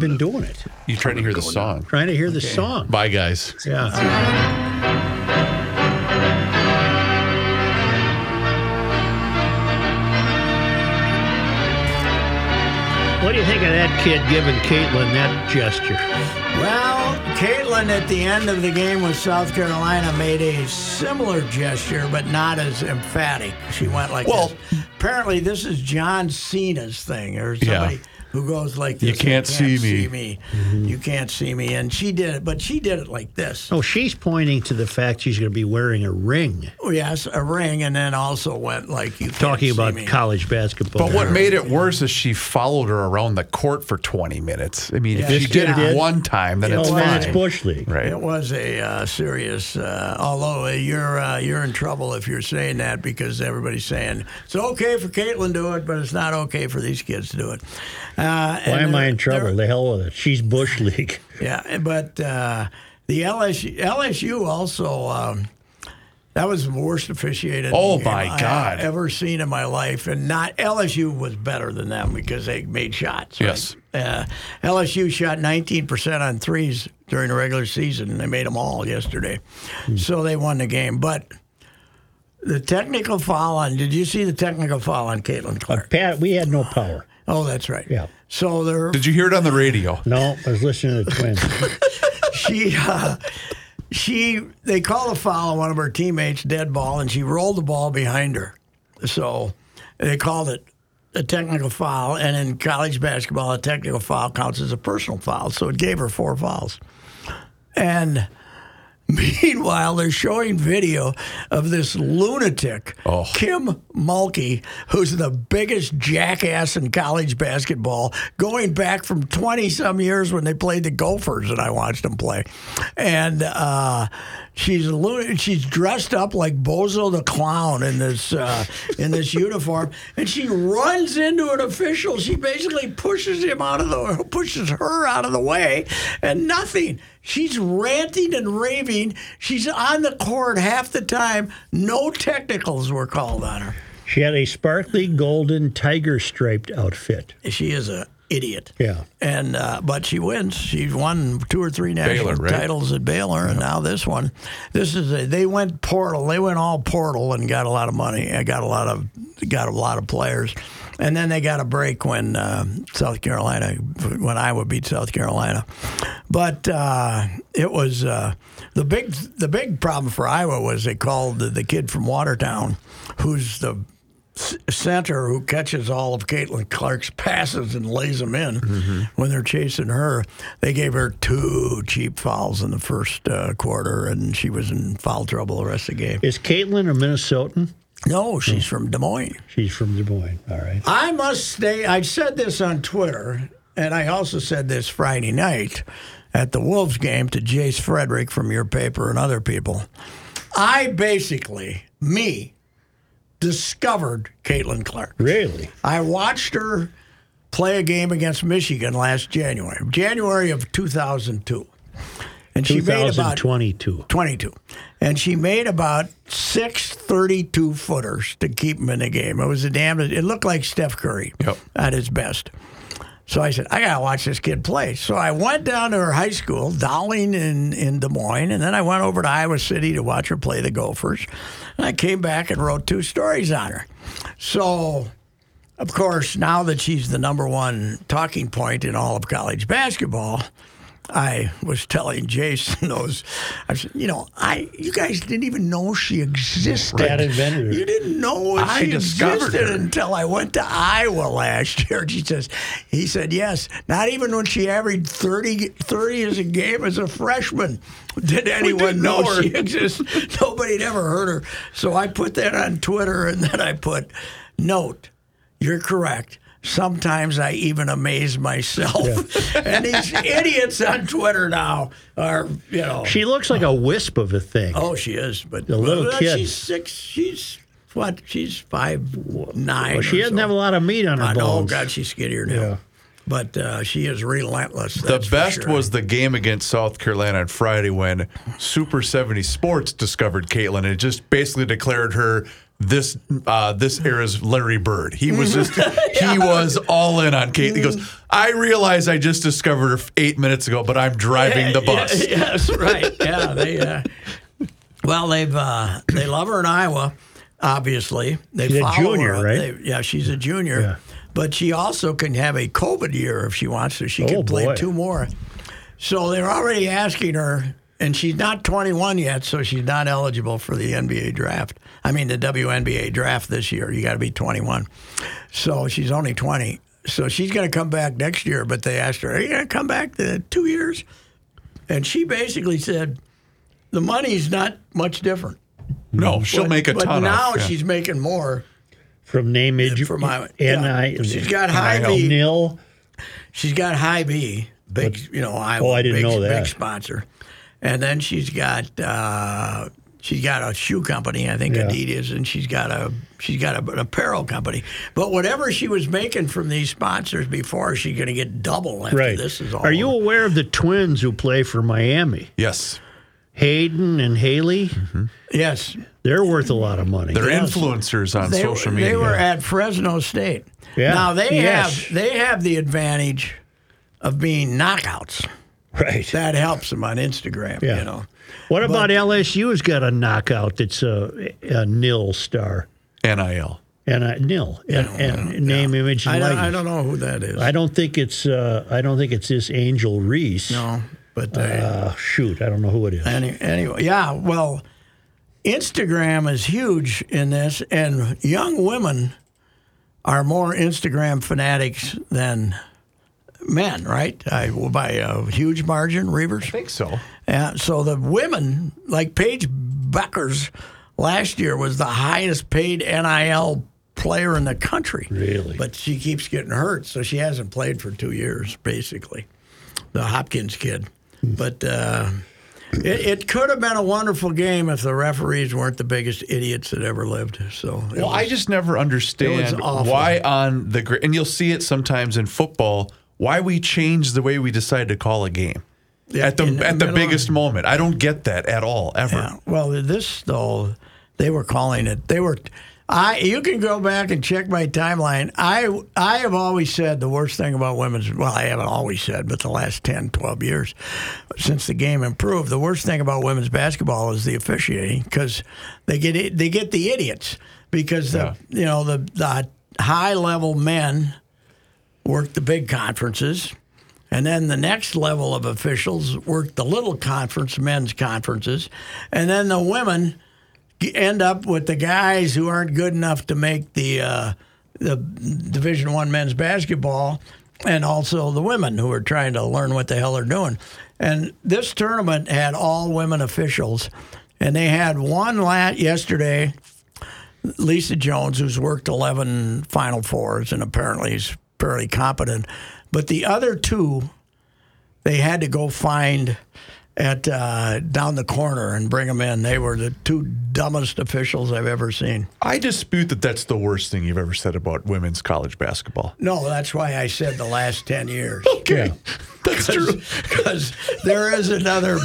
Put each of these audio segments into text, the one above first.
we've been doing it. You're trying to hear the song? Trying to hear the song. Bye, guys. Yeah. What do you think of that kid giving Caitlin that gesture? Well, Caitlin at the end of the game with South Carolina made a similar gesture, but not as emphatic. She went like Well- this. Apparently, this is John Cena's thing, or Yeah. somebody who goes like this. You can't see me." You can't see me. And she did it, but she did it like this. Oh, she's pointing to the fact she's going to be wearing a ring. Oh, yes, a ring, and then also went like you can't Talking see about me. college basketball. But what made it worse is she followed her around the court for 20 minutes. I mean, Yeah, if she she did it one time, then Yeah, it's Oh, well, man, fine. it's Bush League. Right. It was a uh, serious. Uh, although uh, you're uh, you're in trouble if you're saying that because everybody's saying it's okay for Caitlin to do it, but it's not okay for these kids to do it. Uh, Why am I in trouble? The hell with it. She's Bush League. Yeah, but uh, the LSU LSU also. Um, that was the worst officiated. Oh, game my God. I've ever seen in my life, and not LSU was better than them because they made shots. right? Yes. Uh, LSU shot 19% on threes during the regular season, and they made them all yesterday. So they won the game. But the technical foul on, did you see the technical foul on Caitlin Clark? Pat, we had no power. Oh, that's right. Yeah. So they're, Did you hear it on the radio? No, I was listening to the Twins. she, uh, she, they called a foul on one of her teammates, dead ball, and she rolled the ball behind her. So they called it a technical foul, and in college basketball, a technical foul counts as a personal foul. So it gave her four fouls. And meanwhile, they're showing video of this lunatic, Oh. Kim Mulkey, who's the biggest jackass in college basketball, going back from 20 some years when they played the Gophers, and I watched them play. And, uh, She's a luna- she's dressed up like Bozo the clown in this uh, in this uniform, and she runs into an official. She basically pushes him out of the pushes her out of the way, and nothing. She's ranting and raving. She's on the court half the time. No technicals were called on her. She had a sparkly golden tiger striped outfit. She is a idiot. Yeah. And uh, but she wins. She's won two or three national Baylor, right? titles at Baylor, and now this one. This is a, they went portal. They went all portal and got a lot of money. I got a lot of got a lot of players, and then they got a break when uh, South Carolina when Iowa beat South Carolina. But uh, it was uh, the big the big problem for Iowa was they called the, the kid from Watertown, who's the center who catches all of Caitlin Clark's passes and lays them in when they're chasing her. They gave her two cheap fouls in the first uh, quarter, and she was in foul trouble the rest of the game. Is Caitlin a Minnesotan? No, she's hmm. from Des Moines. She's from Des Moines. All right. I must stay. I said this on Twitter, and I also said this Friday night at the Wolves game to Jace Frederick from your paper and other people. I basically, me, discovered Caitlin Clark. Really? I watched her play a game against Michigan last January, January of 2002. And she made about 2022. 22. And she made about six 32 footers to keep him in the game. It was a damn, it looked like Steph Curry Yep. at his best. So I said, I got to watch this kid play. So I went down to her high school, Dowling in, in Des Moines, and then I went over to Iowa City to watch her play the Gophers. And I came back and wrote two stories on her. So, of course, now that she's the number one talking point in all of college basketball, I was telling Jason those. I said, you know, I you guys didn't even know she existed. Dad invented her. You didn't know I she discovered existed her. until I went to Iowa last year. She says, he said, yes. Not even when she averaged 30, 30 as a game as a freshman did anyone know, know she existed. Nobody had ever heard her. So I put that on Twitter, and then I put, note, you're correct. Sometimes I even amaze myself. and these idiots on Twitter now are, you know. She looks like a wisp of a thing. Oh, she is, but A little well, kid. She's six. She's what? She's five nine. Well, she or doesn't so. have a lot of meat on her I know. bones. God, she's skinnier now. Yeah. But uh, she is relentless. The best sure. was the game against South Carolina on Friday when Super 70 Sports discovered Caitlin and just basically declared her this uh, this era's Larry Bird. He was just he was all in on Kate. He goes, I realize I just discovered her eight minutes ago, but I'm driving the bus. Yeah, yes, right. Yeah, they. Uh, well, they've uh, they love her in Iowa. Obviously, they She's a follow junior, her. right? They- yeah, she's a junior, Yeah. but she also can have a COVID year if she wants to. She Oh, can play boy. two more. So they're already asking her, and she's not 21 yet, so she's not eligible for the NBA draft. I mean, the WNBA draft this year. You got to be 21. So she's only 20. So she's going to come back next year. But they asked her, "Are you going to come back to two years?" And she basically said, "The money's not much different." No, she'll But- make a but ton. now off, yeah. she's making more From name, age, for my. and yeah. I. she's got high NIL. B. nil. She's got high B, big, you know, Iowa, Oh, I didn't big, know that. big sponsor, and then she's got uh, she's got a shoe company, I think Yeah. Adidas, and she's got a she's got a, an apparel company. But whatever she was making from these sponsors before, she's going to get double after Right. this is all. Are you aware of the twins who play for Miami? yes, Hayden and Haley? Mm-hmm. Yes, They're worth a lot of money. they're Yes. influencers on they, social media. they were at Fresno State. Yeah. Now they Yes. have they have the advantage of being knockouts. right. That helps them on Instagram. Yeah. You know. What about LSU's got a knockout that's a, a nil star? NIL. And a nil. And, and name, image, and I don't, likeness. I don't know who that is. I don't think it's. Uh, I don't think it's this Angel Reese. no, but uh, Uh, shoot, I don't know who it is. any, anyway, yeah. Well, Instagram is huge in this, and young women are more Instagram fanatics than men, right? I, by a huge margin, Reavers. I think so. Yeah, so the women, like Paige Bueckers, last year was the highest paid NIL player in the country. Really? But she keeps getting hurt, so she hasn't played for two years, basically. The Hopkins kid. But uh, it, it could have been a wonderful game if the referees weren't the biggest idiots that ever lived. So Well, I just never understand why on the and you'll see it sometimes in football why we change the way we decide to call a game Yeah, at the at the middle. biggest moment. I don't get that at all ever. Yeah. Well, this though, they were calling it. They were. I. You can go back and check my timeline. I. I have always said the worst thing about women's. Well, I haven't always said, but the last 10, 12 years since the game improved, the worst thing about women's basketball is the officiating because they get they get the idiots because the you know the the high level men work the big conferences. And then the next level of officials work the little conference, men's conferences. And then the women end up with the guys who aren't good enough to make the uh, the Division One men's basketball, and also the women who are trying to learn what the hell they're doing. And this tournament had all women officials, and they had one lat yesterday. Lisa Jones, who's worked 11 Final Fours and apparently is fairly competent. But the other two, they had to go find at uh, down the corner and bring them in. They were the two dumbest officials I've ever seen. I dispute that that's the worst thing you've ever said about women's college basketball. No, that's why I said the last 10 years. Okay, that's true. Because there is another.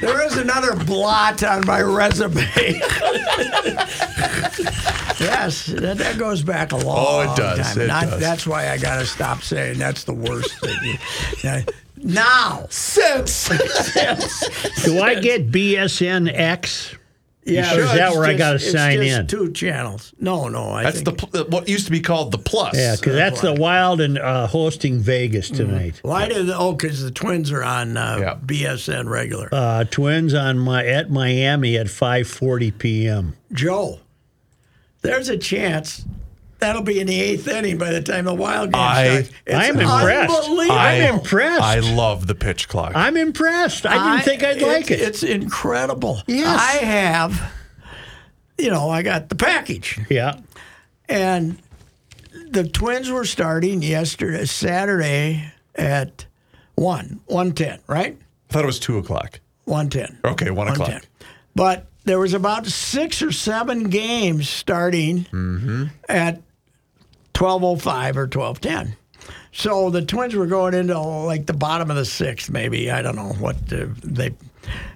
There is another blot on my resume. yes, that, that goes back a long Oh, it does. time. It Not- does. That's why I got to stop saying that's the worst thing. Yeah. Now, Sense. Do I get BSNX? yeah, Or is that it's where I gotta sign just in? Two channels. No, no, I That's the think. pl- what used to be called the plus. Yeah, because that's the Wild and uh, hosting Vegas tonight. Why did oh? Because the Twins are on uh, Yeah. BSN regular. Uh, Twins on my at Miami at 5:40 p.m. Joe, there's a chance that'll be in the eighth inning by the time the Wild game I- starts. It's I'm impressed. I'm impressed. I love the pitch clock. I'm impressed. I didn't think I'd like it. It's incredible. Yes. I have, you know, I got the package. yeah. And the Twins were starting yesterday, Saturday at 1, 110, right? I thought it was two o'clock. 110. Okay, one o'clock. But there was about six or seven games starting Mm-hmm. at 1205 or 1210. So the Twins were going into like the bottom of the sixth, maybe. I don't know what the, they.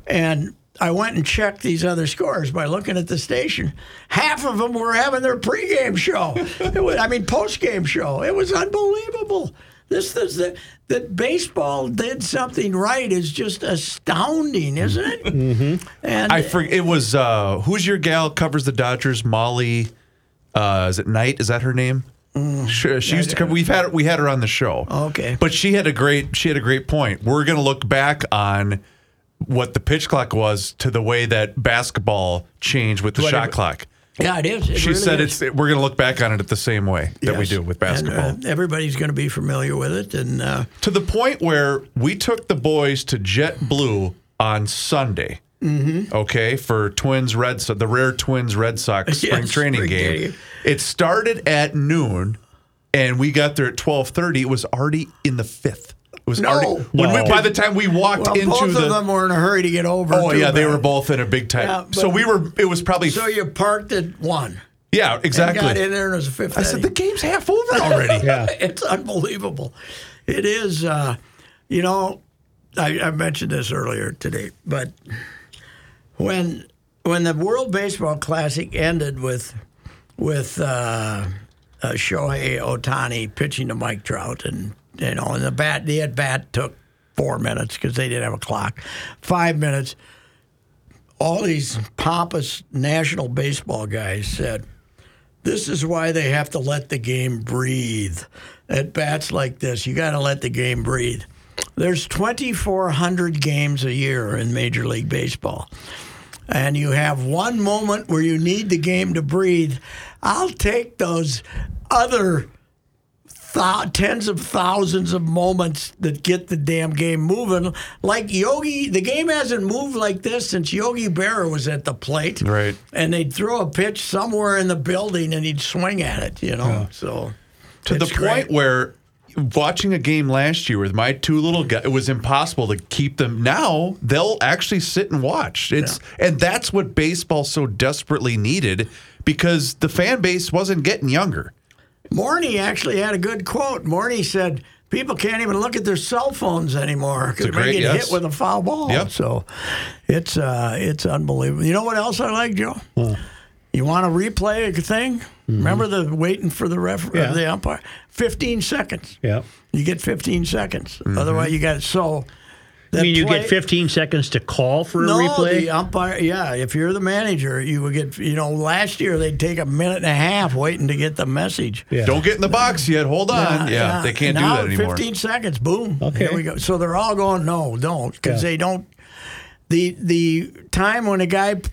And I went and checked these other scores by looking at the station. Half of them were having their pregame show. It was, I mean, postgame show. It was unbelievable. This is the, that baseball did something right is just astounding, isn't it? Mm-hmm. And I forget. It was uh, who's your gal covers the Dodgers? Molly. Uh, is it Knight? Is that her name? She, she used to cover. We've had we had her on the show. Okay. but she had a great she had a great point. We're going to look back on what the pitch clock was to the way that basketball changed with the shot clock. Yeah, it is. It She really said is. it's we're going to look back on it at the same way that we do with And, basketball. uh, everybody's going to be familiar with it, and uh, to the point where we took the boys to JetBlue on Sunday. Mm-hmm. Okay, for Twins Red the rare Twins Red Sox spring Yes, training spring game. game. It started at noon, and we got there at twelve thirty. It was already in the fifth. It was No. already when we, by the time we walked well, into both the. of them were in a hurry to get over. oh too, yeah, they were both in a big time. Yeah, so we were. It was probably. So you parked at one. yeah, And exactly. got in there and it was a fifth. I said the game's half over already. Yeah. it's unbelievable. It is. Uh, you know, I, I mentioned this earlier today, but when when the World Baseball Classic ended with with uh, uh, Shohei Ohtani pitching to Mike Trout, and you know, and the bat the at bat took four minutes because they didn't have a clock, five minutes. All these pompous national baseball guys said, this is why they have to let the game breathe. At bats like this, you got to let the game breathe. There's 2,400 games a year in Major League Baseball, and you have one moment where you need the game to breathe. I'll take those other thou- tens of thousands of moments that get the damn game moving. Like Yogi, the game hasn't moved like this since Yogi Berra was at the plate. Right. And they'd throw a pitch somewhere in the building and he'd swing at it, you know. So to the great. point where watching a game last year with my two little guys, it was impossible to keep them. Now they'll actually sit and watch. It's and that's what baseball so desperately needed because the fan base wasn't getting younger. Morneau actually had a good quote. Morneau said, People can't even look at their cell phones anymore because they get yes. hit with a foul ball. Yep. So it's uh, it's unbelievable. You know what else I like, Joe? You want to replay a thing? Remember the waiting for the ref, Mm-hmm. Yeah. the umpire? 15 seconds. Yeah. You get 15 seconds. Otherwise, you got so. I mean, you play- get 15 seconds to call for a no, replay? the umpire. Yeah, if you're the manager, you would get. You know, last year they'd take a minute and a half waiting to get the message. yeah. Don't get in the box yet. Hold on. Yeah, they can't do now, that anymore. 15 seconds, boom. Okay. Here we go. So they're all going, no, don't, because Yeah. they don't. The the time when a guy p-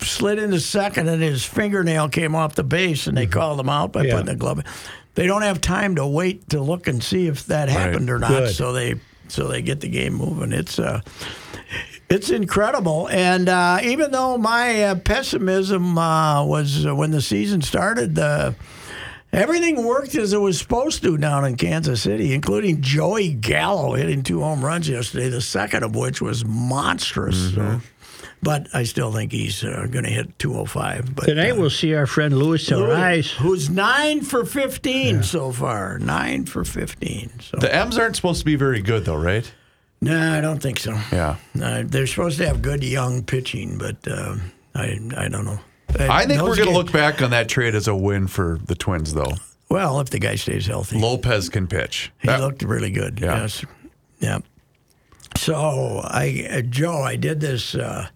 slid into second and his fingernail came off the base and they called him out by Mm-hmm. Yeah. putting the glove in. They don't have time to wait to look and see if that happened or not. Good. So they so they get the game moving. It's uh it's incredible, and uh, even though my uh, pessimism uh, was uh, when the season started, everything worked as it was supposed to down in Kansas City, including Joey Gallo hitting two home runs yesterday, the second of which was monstrous. So, but I still think he's uh, going to hit 205. But Tonight uh, we'll see our friend Luis Arraez. who's nine for 15 so far, nine for 15. So The M's aren't supposed to be very good though, right? no, I don't think so. Yeah. Uh, they're supposed to have good young pitching, but um, I I don't know. Uh, I think we're going to look back on that trade as a win for the Twins, though. well if the guy stays healthy. Lopez can pitch. He That- looked really good. Yeah. Yes. Yeah. So I, uh, Joe, I did this uh,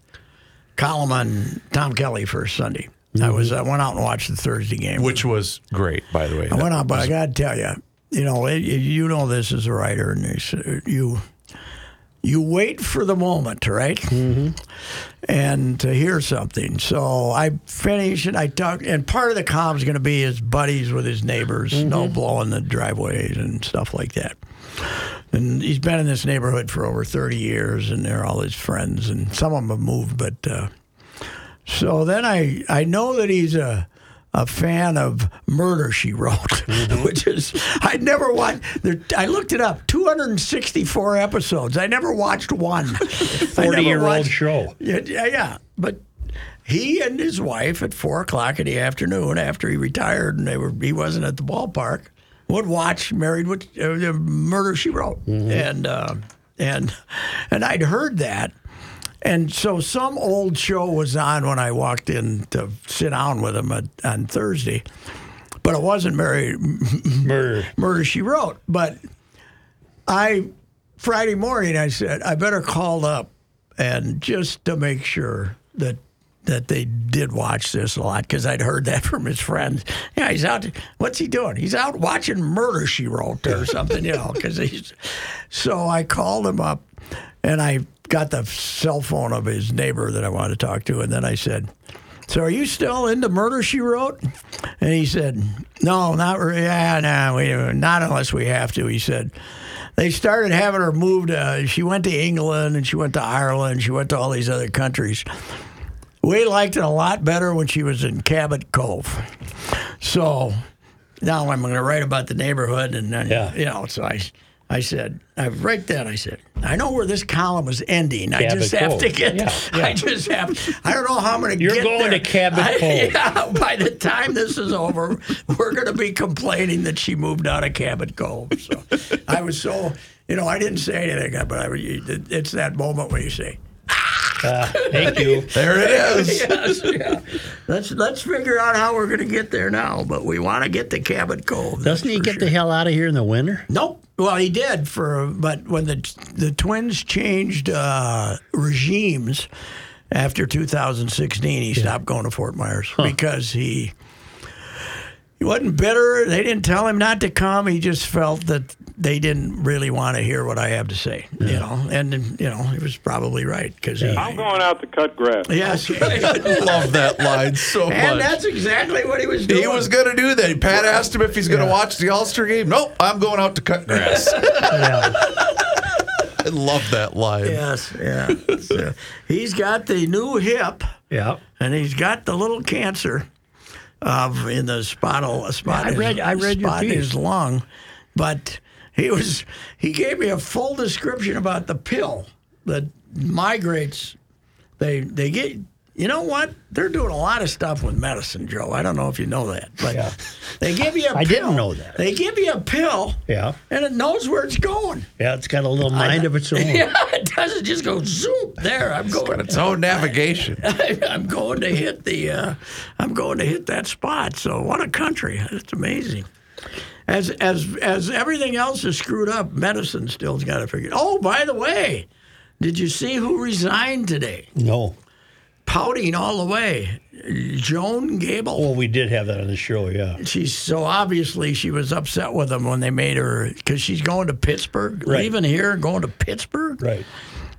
column on Tom Kelly for Sunday. I was I went out and watched the Thursday game. which was great, by the way. I went out, but I got to tell you, you know, it, you know this as a writer, and uh, you you wait for the moment, right? Mm-hmm. And to hear something. So I finished and I talked, and part of the column is going to be his buddies with his neighbors, snow blowing the driveways and stuff like that. And he's been in this neighborhood for over 30 years, and they're all his friends, and some of them have moved, but. Uh, so then I I know that he's a a fan of Murder She Wrote, which is I'd never watched. There, I looked it up, 264 episodes. I never watched one. 40 year old show. Yeah, yeah, yeah. But he and his wife at four o'clock in the afternoon, after he retired and they were he wasn't at the ballpark, would watch Married with uh, Murder She Wrote, and uh, and and I'd heard that. And so some old show was on when I walked in to sit down with him at, on Thursday, but it wasn't Mary Murder. Murder She Wrote. But I Friday morning I said I better call up and just to make sure that that they did watch this a lot because I'd heard that from his friends. Yeah, he's out. What's he doing? He's out watching Murder She Wrote or something, you know. Because he's. So I called him up, and I got the cell phone of his neighbor that I wanted to talk to, and then I said. So are you still into Murder She Wrote? And he said, No, not really. Yeah, no, we, not unless we have to. He said, they started having her moved. Uh, she went to England and she went to Ireland. She went to all these other countries. We liked it a lot better when she was in Cabot Cove. So now I'm going to write about the neighborhood, and then Yeah. you know. So I, I said, right then I said, I know where this column is ending. I Cabot just have Cove. to get. Yeah, yeah. I just have. I don't know how I'm going to You're get going there. to Cabot I- Cove. Yeah. By the time this is over, we're going to be complaining that she moved out of Cabot Cove. So I was so. You know, I didn't say anything, but I, it's that moment where you say, ah, Uh, thank you. There it is. yes, yeah. Let's let's figure out how we're going to get there now. But we want to get to Cabot Cove. that's Doesn't he get sure. the hell out of here in the winter? Nope. Well, he did for, but when the the Twins changed uh, regimes after 2016, he stopped going to Fort Myers because he he wasn't bitter. They didn't tell him not to come. He just felt that they didn't really want to hear what I have to say. You know, and you know he was probably right because he. I'm going out to cut grass. Yes, I Love that line so and much. that's exactly what he was doing. He was going to do that. Pat asked him if he's going to watch the All Star game. Nope, I'm going out to cut grass. Yeah. I love that line. Yes, yeah. So he's got the new hip. Yeah. and he's got the little cancer of in the spot a spot Yeah, I read- his, I read your spot in piece. his lung, but he was he gave me a full description about the pill that migrates. They they get you know what they're doing a lot of stuff with medicine, Joe. I don't know if you know that, but Yeah. they give you a I pill. I didn't know that. They give you a pill, Yeah. and it knows where it's going. Yeah. It's got a little mind of its own. Yeah, it doesn't just go zoom there. I'm going. Its own navigation. I'm going to hit the. Uh, I'm going to hit that spot. So what a country! It's amazing. As as as everything else is screwed up, medicine still's got to figure. Oh, by the way, did you see who resigned today? No. Pouting all the way, Joan Gabel. Well, we did have that on the show. Yeah. She's so obviously she was upset with them when they made her because she's going to Pittsburgh, Right. leaving here, going to Pittsburgh. Right.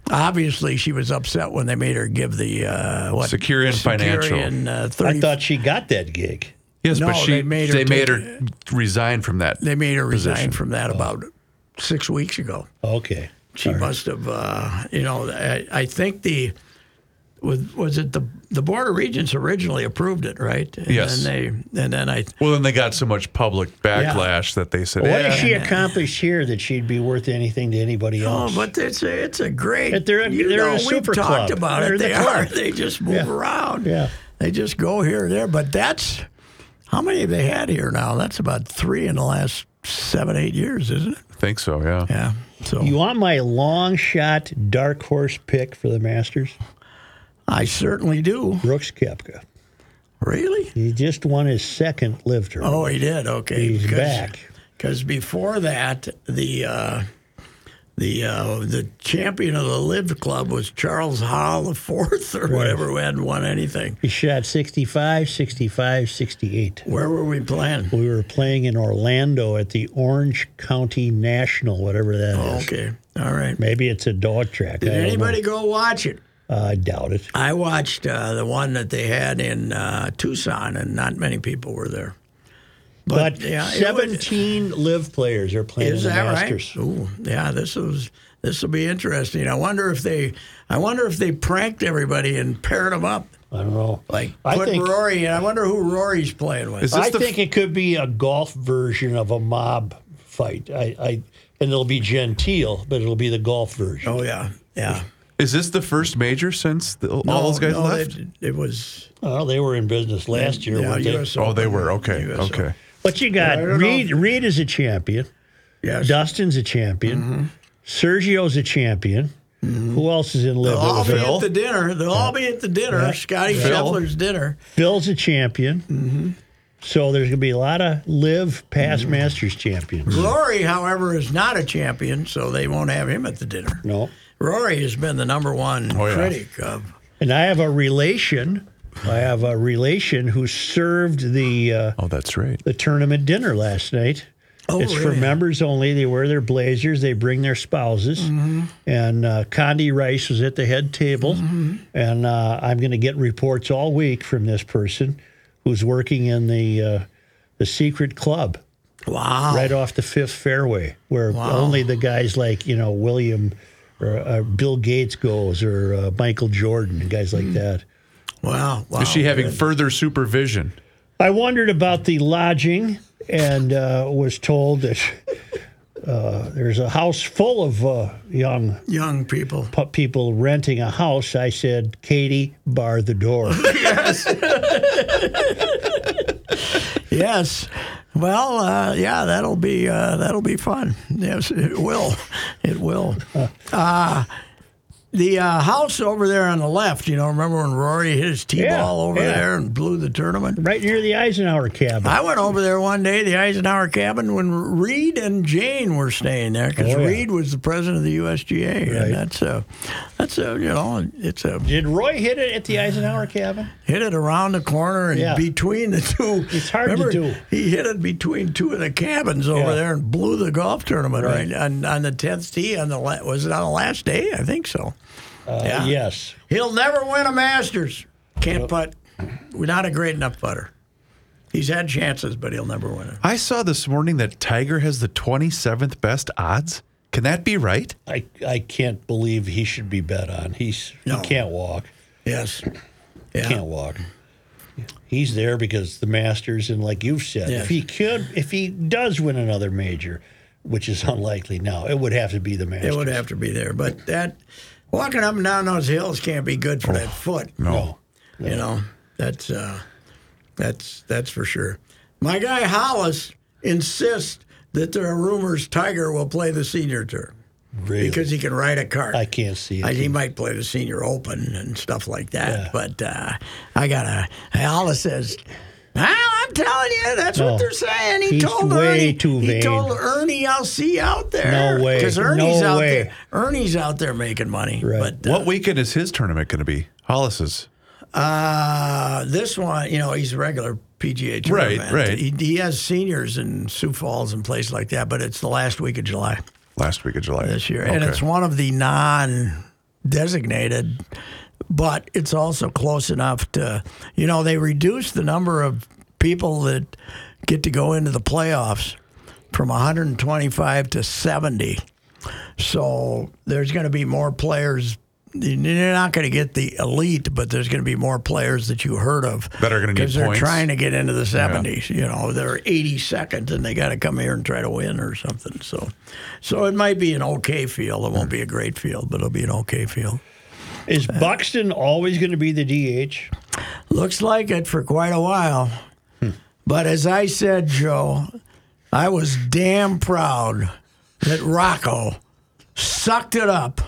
Obviously, she was upset when they made her give the uh, what Securian Financial. Securian, uh, I thought she got that gig. Yes, No, but she they made her they made take- her resign from that. they made her resign from that about six weeks ago. Okay. She must have, uh, you know, I, I think the was was it the the board of regents originally approved it, right? And Yes. Then they and then I Well, then they got so much public backlash that they said, What "Eh, has she accomplished here that she'd be worth anything to anybody oh, else? but it's a it's a great. But they're a- you they're a super we've talked about They're it. the They club. are. They just move Yeah. around. Yeah. They just go here or there. But that's how many have they had here now? That's about three in the last seven eight years, isn't it? I think so, yeah. Yeah. So You want my long shot dark horse pick for the Masters? I certainly do. Brooks Koepka. Really? He just won his second LIV tournament. Oh, he did. Okay, He's back. Because before that, the uh, the uh, the champion of the LIV Club was Charles Hall the fourth or whatever, who hadn't won anything. He shot 65, 65, 68. Where were we playing? We were playing in Orlando at the Orange County National, whatever that is. Oh, okay, all right. Maybe it's a dog track. Did don't know. anybody go watch it? Uh, I doubt it. I watched uh, the one that they had in uh, Tucson, and not many people were there. But, yeah, it was- 17 LIV players are playing Is in the that Masters. right? Ooh, yeah. This was this will be interesting. I wonder if they, I wonder if they pranked everybody and paired them up. I don't know. Like I put think Rory. in. I wonder who Rory's playing with. Is this I the think it could be a golf version of a mob fight. I, I and it'll be genteel, but it'll be the golf version. oh yeah, yeah. Is this the first major since the, all those guys no, left? It, it was. Well, they were in business last year, yeah, they? Oh, they were. Okay. US okay. Open. But you got I don't know Reed. Reed is a champion. Yes. Dustin's a champion. Mm-hmm. Sergio's a champion. Who else is in LIV? They'll all be a- at the dinner. They'll all be at the dinner. Yeah. Scotty Phil. Scheffler's dinner. Phil's a champion. Mm-hmm. So there's going to be a lot of LIV past Masters champions. Rory, however, is not a champion, so they won't have him at the dinner. No. Rory has been the number one Oh, yeah. critic of. And I have a relation. I have a relation who served the uh, Oh, that's right. the tournament dinner last night. Oh, it's for members only. They wear their blazers. They bring their spouses. Mm-hmm. And uh, Condi Rice was at the head table. Mm-hmm. And uh, I'm going to get reports all week from this person who's working in the uh, the secret club Wow. right off the fifth fairway, where only the guys like you know William or uh, Bill Gates goes or uh, Michael Jordan and guys like that. Wow. wow. Is she having good. further supervision? I wondered about the lodging and uh, was told that uh, there's a house full of uh, young young people? pu- people renting a house. I said, Katie, bar the door. Yes. yes. Well, uh, yeah, that'll be uh, that'll be fun. Yes, it will. It will. Uh, the uh, house over there on the left, you know, remember when Rory hit his tee Yeah, ball over yeah. there and blew the tournament? right near the Eisenhower cabin. I went over there one day, the Eisenhower cabin, when Reed and Jane were staying there because Oh, yeah. Reed was the president of the USGA, Right. and that's a, that's a, you know, it's a Did Roy hit it at the Eisenhower cabin? hit it around the corner and between the two. It's hard to do. He hit it between two of the cabins over there and blew the golf tournament right, Right. on, on the tenth tee. On the was it on the last day? I think so. Uh, Yeah. Yes. He'll never win a Masters. Can't putt. We're not a great enough putter. He's had chances, but he'll never win it. I saw this morning that Tiger has the 27th best odds. Can that be right? I, I can't believe he should be bet on. He's No. he can't walk. Yes. Yeah. Can't walk. He's there because the Masters, and like you've said, Yes. if he could, if he does win another major, which is unlikely now, it would have to be the Masters. It would have to be there. But that walking up and down those hills can't be good for that foot. No. You know, that's uh, that's that's for sure. My guy Hollis insists that there are rumors Tiger will play the senior tour Really? because he can ride a cart. I can't see I- it. he might play the senior open and stuff like that. Yeah. But uh, I gotta. Hollis says. Well, I'm telling you, that's No. what they're saying. He He's told way Ernie. too he told Ernie, "I'll see you out there." No way. Because Ernie's No out way. there. Ernie's out there making money. Right. But uh, What weekend is his tournament going to be? Hollis's. uh, this one, you know, he's a regular PGA Tour Right, right. He, he has seniors in Sioux Falls and places like that, but it's the last week of July Last week of July. this year, and it's one of the non-designated. But it's also close enough to, you know, they reduced the number of people that get to go into the playoffs from 125 to 70. So there's going to be more players. You're not going to get the elite, but there's going to be more players that you heard of That are gonna need because they're points. trying to get into the 70s. You know, they're 82nd and they got to come here and try to win or something. So, so it might be an okay field. It won't be a great field, but it'll be an okay field. Is Buxton always going to be the DH? Looks like it for quite a while. But as I said, Joe, I was damn proud that Rocco sucked it up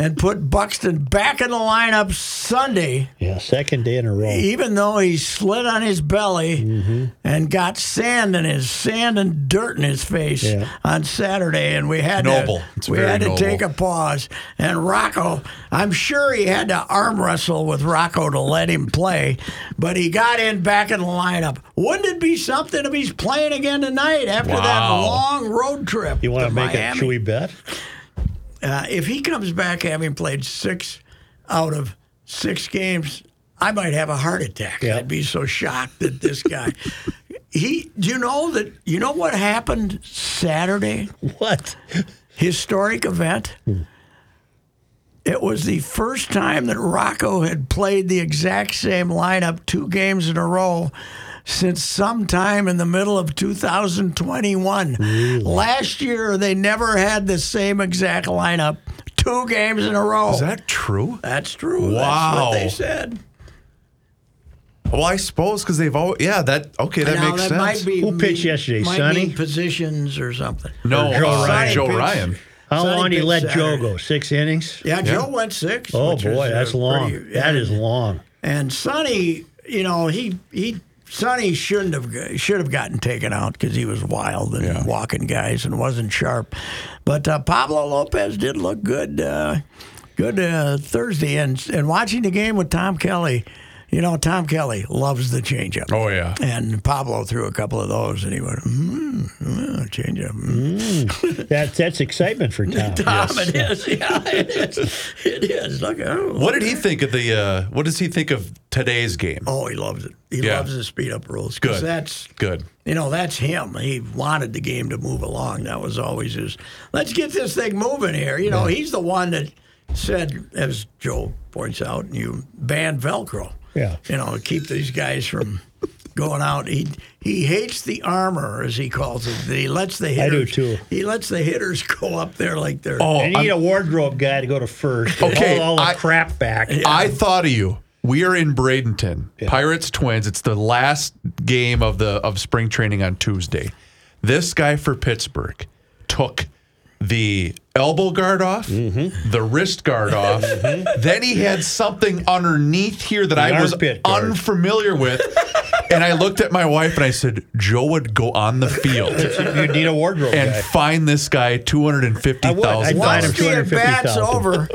and put Buxton back in the lineup Sunday, Yeah, second day in a row. even though he slid on his belly mm-hmm. and got sand in his sand and dirt in his face Yeah. on Saturday, and we had Noble. to It's we had to noble. take a pause. And Rocco, I'm sure he had to arm wrestle with Rocco to let him play, but he got in back in the lineup. Wouldn't it be something if he's playing again tonight after that long road trip? You want to make Miami? it? Should we bet? Uh, if he comes back having played six out of six games, I might have a heart attack. Yeah. I'd be so shocked that this guy. he, do you know that? You know what happened Saturday? What? Historic event. It was the first time that Rocco had played the exact same lineup two games in a row since sometime in the middle of 2021. Last year, they never had the same exact lineup two games in a row. Is that true? That's true. That's Wow. what they said. Well, I suppose because they've all. Yeah, that. Okay, that now, makes that sense. might be Who pitched yesterday, might Sonny? mean positions or something. no, Joe uh, Ryan Joe pitched- Ryan. How Sonny long did he pitched let Joe go? Six innings? Yeah, Joe went six. Oh which was, boy, uh, that's long. pretty- That and- is long. And Sonny, you know, he he Sonny shouldn't have should have gotten taken out because he was wild and Yeah. walking guys and wasn't sharp. But uh, Pablo Lopez did look good. Uh, good uh, Thursday, and and watching the game with Tom Kelly. You know, Tom Kelly loves the changeup. Oh, yeah. And Pablo threw a couple of those, and he went, mm, mm, changeup. Mm. That that's excitement for Tom. Tom, it is. Yeah, it is. It is. Look, oh, What did he think of the? Uh, what does he think of today's game? Oh, he loves it. He Yeah. loves the speed up rules. Good. That's Good. you know that's him. He wanted the game to move along. That was always his. Let's get this thing moving here. You know, he's the one that said, as Joe points out, you banned Velcro. Yeah. You know, keep these guys from going out. He he hates the armor, as he calls it. He lets the hitters, I do hitters. too. He lets the hitters go up there like they're. Oh, And you need a wardrobe guy to go to first. Okay, Hold all the I- crap back. I thought of you. We are in Bradenton, Pirates Twins. It's the last game of the of spring training on Tuesday. This guy for Pittsburgh took the elbow guard off, Mm-hmm. the wrist guard off. Then he had something underneath here that I was guard. unfamiliar with. and I looked at my wife and I said, "Joe would go on the field you need a wardrobe and guy. find this guy two hundred and fifty I would. I'd Once the at bat's over,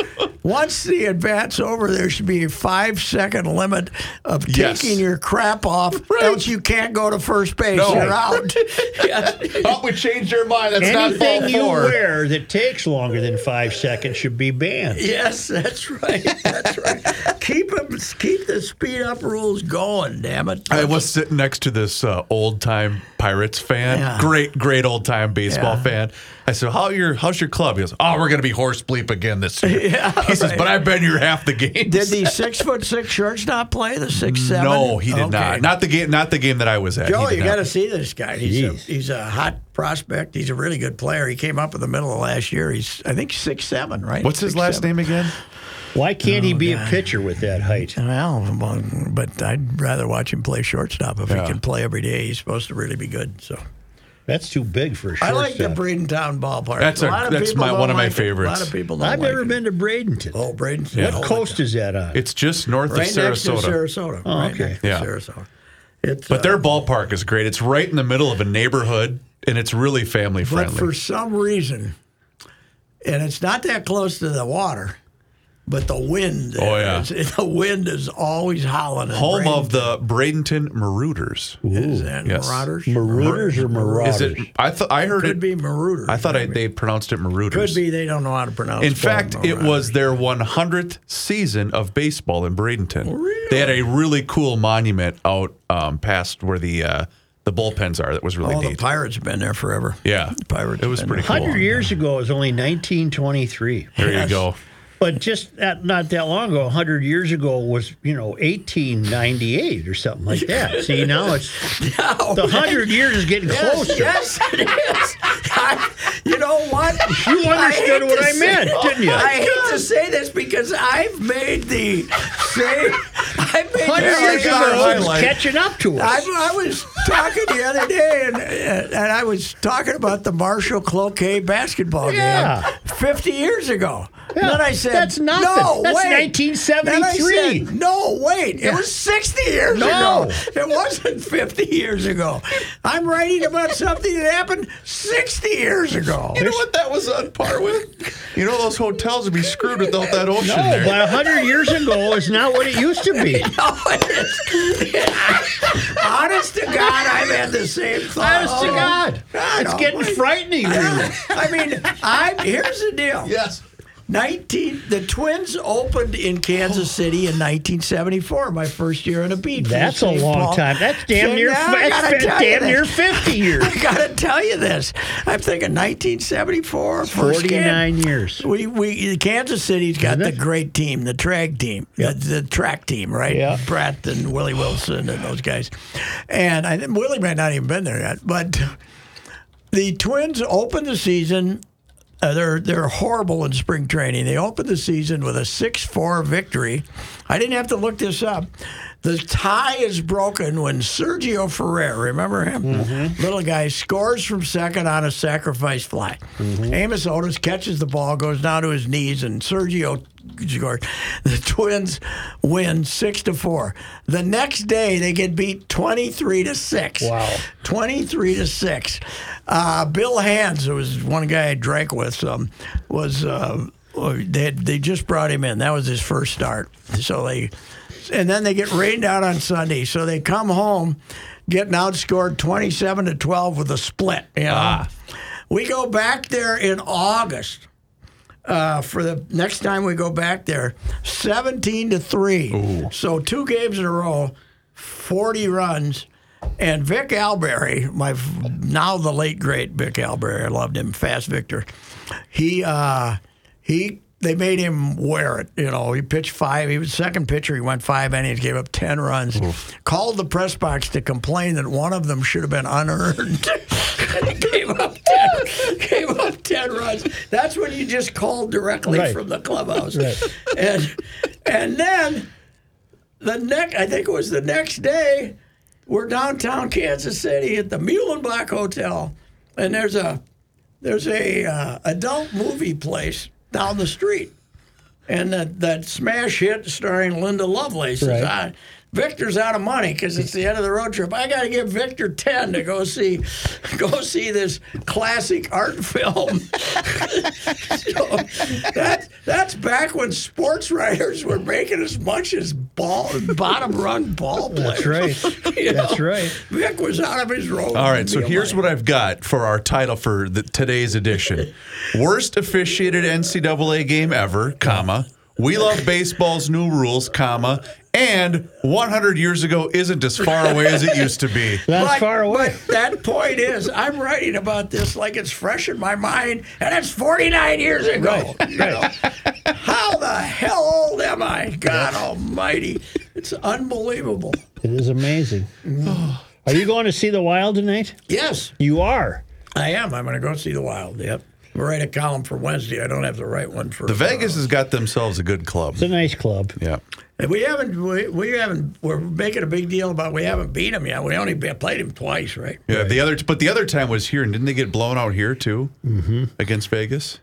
once the at bat's over, there should be a five second limit of Yes. taking your crap off, else you can't go to first base. No. You're out. Oh, we changed your mind. That's not Anything fault you four. wear that takes longer than five seconds should be banned. yes, that's right. That's right. keep 'em- keep the speed up rules going. Damn it. I was sitting next to this uh, old time Pirates fan, Yeah. great, great old time baseball Yeah. fan. I said, "How your how's your club?" He goes, "Oh, we're gonna be horse bleep again this year." he says, "But I've been here half the games." Did the six foot six shortstop play the six seven? no, he did Okay. not. Not the game. Not the game that I was at. Joe, you got to see this guy. He's a, he's a hot prospect. He's a really good player. He came up in the middle of last year. He's I think six seven, right? What's his last seven. name again? Why can't he Oh, be a pitcher with that height? Well, well, but I'd rather watch him play shortstop. If Yeah. he can play every day, he's supposed to really be good. So That's too big for a I shortstop. I like the Bradenton ballpark. That's a- lot of that's people my- one of my like it. favorites. A lot of people don't I've like never it. been to Bradenton. Oh, Bradenton. Yeah. what coast is that on? It's just north right of next to Sarasota. Sarasota. Oh, right okay. next to Yeah. Sarasota. It's, But uh, their ballpark is great. It's right in the middle of a neighborhood, and it's really family friendly. But for some reason, and it's not that close to the water, but the wind. Oh, yeah. is- the wind is always howling. in Home of the Bradenton Marauders. Is that Yes. Marauders? Marauders or Marauders? Is it? I thought I heard Could it. Could be Marauders. I thought I, they pronounced it Marauders. Could be they don't know how to pronounce. It. In both fact, it was their 100th season of baseball in Bradenton. Really? They had a really cool monument out um, past where the uh, the bullpens are. That was really Oh, the. Pirates have been there forever. yeah, Pirates It was pretty cool. 100 years ago, it was only 1923. There Yes. you go. But just that, not that long ago, 100 years ago was, you know, 1898 or something like that. See, now it's the 100 years is getting Yes, closer. yes, it is. I, you know what? You understood hate what I say- meant, didn't you? I hate to say this because I've made the same. I've made 100 years ago, catching up to I, us. I was talking the other day, and and I was talking about the Marshall Cloquet basketball Yeah. game 50 years ago. Yeah, then I said, that's nothing. No, That's wait. 1973. Then I said, no, wait. It was 60 years No. ago. It wasn't 50 years ago. I'm writing about something that happened 60 years ago. You know what that was on par with? You know those hotels would be screwed without that ocean No, there. but 100 years ago is not what it used to be. No, it is. Honest to God, I've had the same thought. Honest to Oh, God. God It's getting almighty. frightening. Yeah. I mean, I'm here's the deal. yes. 19 the Twins opened in Kansas oh. City in 1974, my first year in a beat. That's a long Paul- time. That's damn St. near, that's gotta tell you damn near 50 years. I gotta tell you this. I'm thinking 1974. first 49 years. We we Kansas City's got the great team, the track team, the, the track team, right? Yeah. Brett and Willie Wilson and those guys. And I think Willie might not even been there yet, but the Twins opened the season uh, they're they're horrible in spring training. They opened the season with a 6-4 victory. I didn't have to look this up. The tie is broken when Sergio Ferrer, remember him? Little guy scores from second on a sacrifice fly. Amos Otis catches the ball, goes down to his knees, and Sergio scores. The Twins win six to four. The next day, they get beat twenty-three to six. Wow. 23 to 6. Uh, Bill Hands, who was one guy I drank with, um, was uh, they, had, they just brought him in. That was his first start. So they, and then they get rained out on Sunday. So they come home getting outscored 27 to 12 with a split. You know? We go back there in August. Uh, for the next time we go back there, 17 to 3. So two games in a row, 40 runs. And Vic Albury, my now the late great Vic Albury, I loved him, Fast Victor. He uh, he they made him wear it. You know, he pitched five. He was second pitcher. He went five innings, gave up ten runs. Called the press box to complain that one of them should have been unearned. he gave up ten. gave up ten runs. That's when you just called directly Right. from the clubhouse. Right. And and then the next, I think it was the next day, we're downtown Kansas City at the Muehlebach Hotel, and there's a there's a uh, adult movie place down the street, and that that smash hit starring Linda Lovelace is Right. on. Victor's out of money because it's the end of the road trip. I got to give Victor ten to go see, go see this classic art film. so that, that's back when sports writers were making as much as ball bottom rung ball players. That's right. You That's right. Vic was out of his robe. All right, so here's what I've got for our title for the, today's edition: worst officiated NCAA game ever, comma. We love baseball's new rules, comma. And 100 years ago isn't as far away as it used to be. That's But- far away. But that point is, I'm writing about this like it's fresh in my mind, and it's 49 years ago. Right, you know? How the hell old am I? God Almighty! It's unbelievable. It is amazing. Mm. Are you going to see the Wild tonight? Yes, You are. I am. I'm going to go see the Wild. Yep. I'll write a column for Wednesday. I don't have the right one for The Vegas has got themselves a good club. It's a nice club. Yeah. And we haven't. We, we haven't. We're making a big deal about we haven't beat him yet. We only played him twice, right? Yeah, the other, but the other time was here, and didn't they get blown out here too mm-hmm. against Vegas?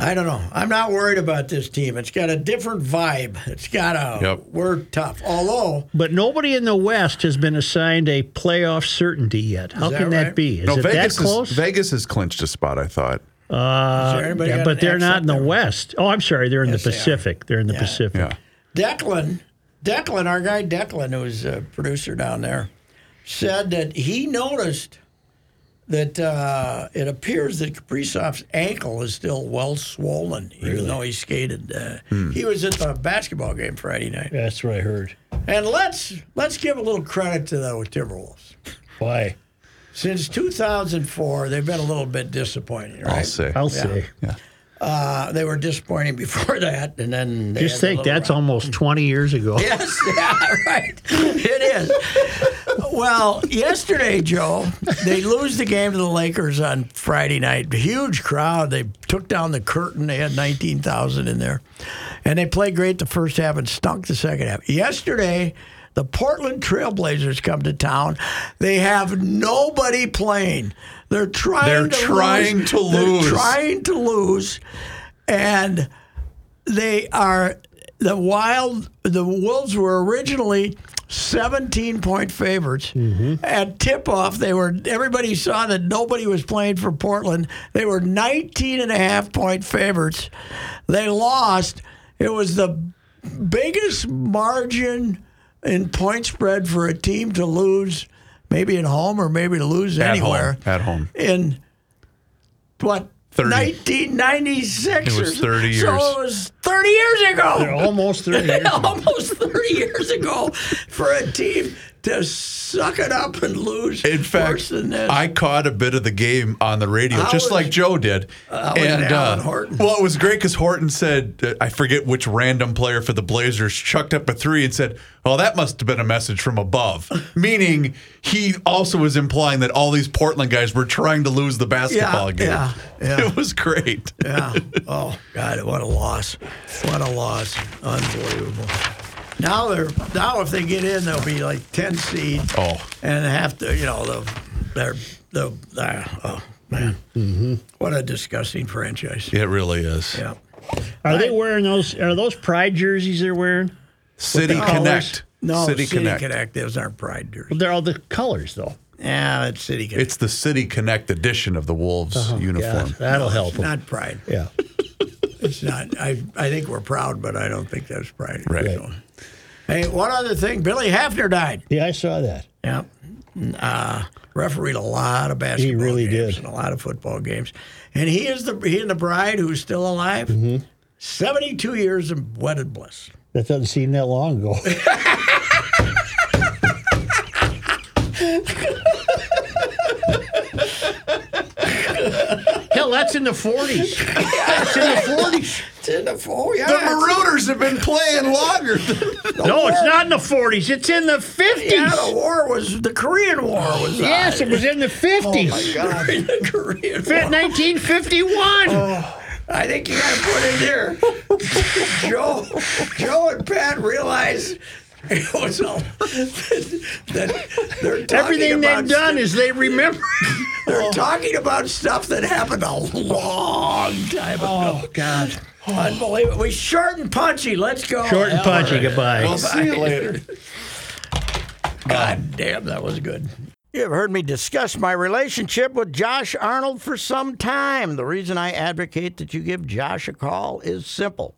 I don't know. I'm not worried about this team. It's got a different vibe. It's got a. Yep. We're tough. Although But nobody in the West has been assigned a playoff certainty yet. How that can that right? be? Is no, it Vegas that close? Is, Vegas has clinched a spot. I thought. Uh, Is there anybody yeah, but they're not in the there? West. Oh, I'm sorry. They're in Yes, the. Pacific. They're in the Yeah. Pacific. Yeah. Declan, Declan, our guy Declan, who's a producer down there, said that he noticed that uh, it appears that Kaprizov's ankle is still well swollen, even though he skated. Uh, Hmm. He was at the basketball game Friday night. That's what I heard. And let's let's give a little credit to the Timberwolves. Why? Since 2004, they've been a little bit disappointing, right? I'll say. I'll say. Uh, they were disappointing before that, and then they Just think, that's run. almost 20 years ago. Yes, yeah, right. It is. Well, yesterday, Joe, they lose the game to the Lakers on Friday night. Huge crowd. They took down the curtain. They had 19,000 in there. And they played great the first half and stunk the second half. Yesterday, the Portland Trailblazers come to town. They have nobody playing. They're trying They're to trying lose. to lose. They're trying to lose. And they are the wild the wolves were originally 17 point favorites mm-hmm. at tip off they were everybody saw that nobody was playing for portland they were 19 and a half point favorites they lost it was the biggest margin in point spread for a team to lose maybe at home or maybe to lose At anywhere home. At home. in what 30. 1996 It was or 30 so years. it was 30 years ago. Almost 30 years ago. almost 30 years ago for a team to suck it up and lose. In fact. I caught a bit of the game on the radio, How just was- like Joe did. was Alan Horton? Well, it was great because Horton said, uh, I forget which random player for the Blazers chucked up a three and said, "Oh, that must have been a message from above," meaning he also was implying that all these Portland guys were trying to lose the basketball Yeah, game. yeah, yeah. It was great. yeah. Oh God, what a loss! What a loss! Unbelievable. Now they're now if they get in, they'll be like 10 seed. Oh. and have to, you know, the they're the uh, oh man, Mm-hmm. what a disgusting franchise. It really is. Yeah. Are they wearing those? Are those pride jerseys they're wearing? City the? Connect. No, City, City, Connect. Connect. Those aren't Pride jerseys. They're all the colors though. Yeah, it's City Connect. It's the City Connect edition of the Wolves uniform. Yeah, that'll help them. not Pride. Yeah. It's not. I I think we're proud, but I don't think that's Pride. Right. So- Hey, one other thing. Billy Hafner died. Yeah, I saw that. Yeah. Uh, refereed a lot of basketball he really games did. and a lot of football games. And he is the he and the bride who's still alive. Mm-hmm. 72 years of wedded bliss. That doesn't seem that long ago. that's in the 40s. That's in the 40s. It's in the oh yeah. The Marooners have been playing longer than No, it's not in the 40s. It's in the 50s. Yeah, the war was the Korean War was. Yes, on. it was in the 50s. Oh my God, the Korean War. 1951. I think you got to put in there. Joe, Joe and Pat realized it was all that they're talking Everything about they've done stuff- is they remember. they're talking about stuff that happened a long time oh, ago. Oh, God. Unbelievable. We short and punchy. Let's go. Short and punchy. Goodbye. We'll see you later. God damn, that was good. You have heard me discuss my relationship with Josh Arnold for some time. The reason I advocate that you give Josh a call is simple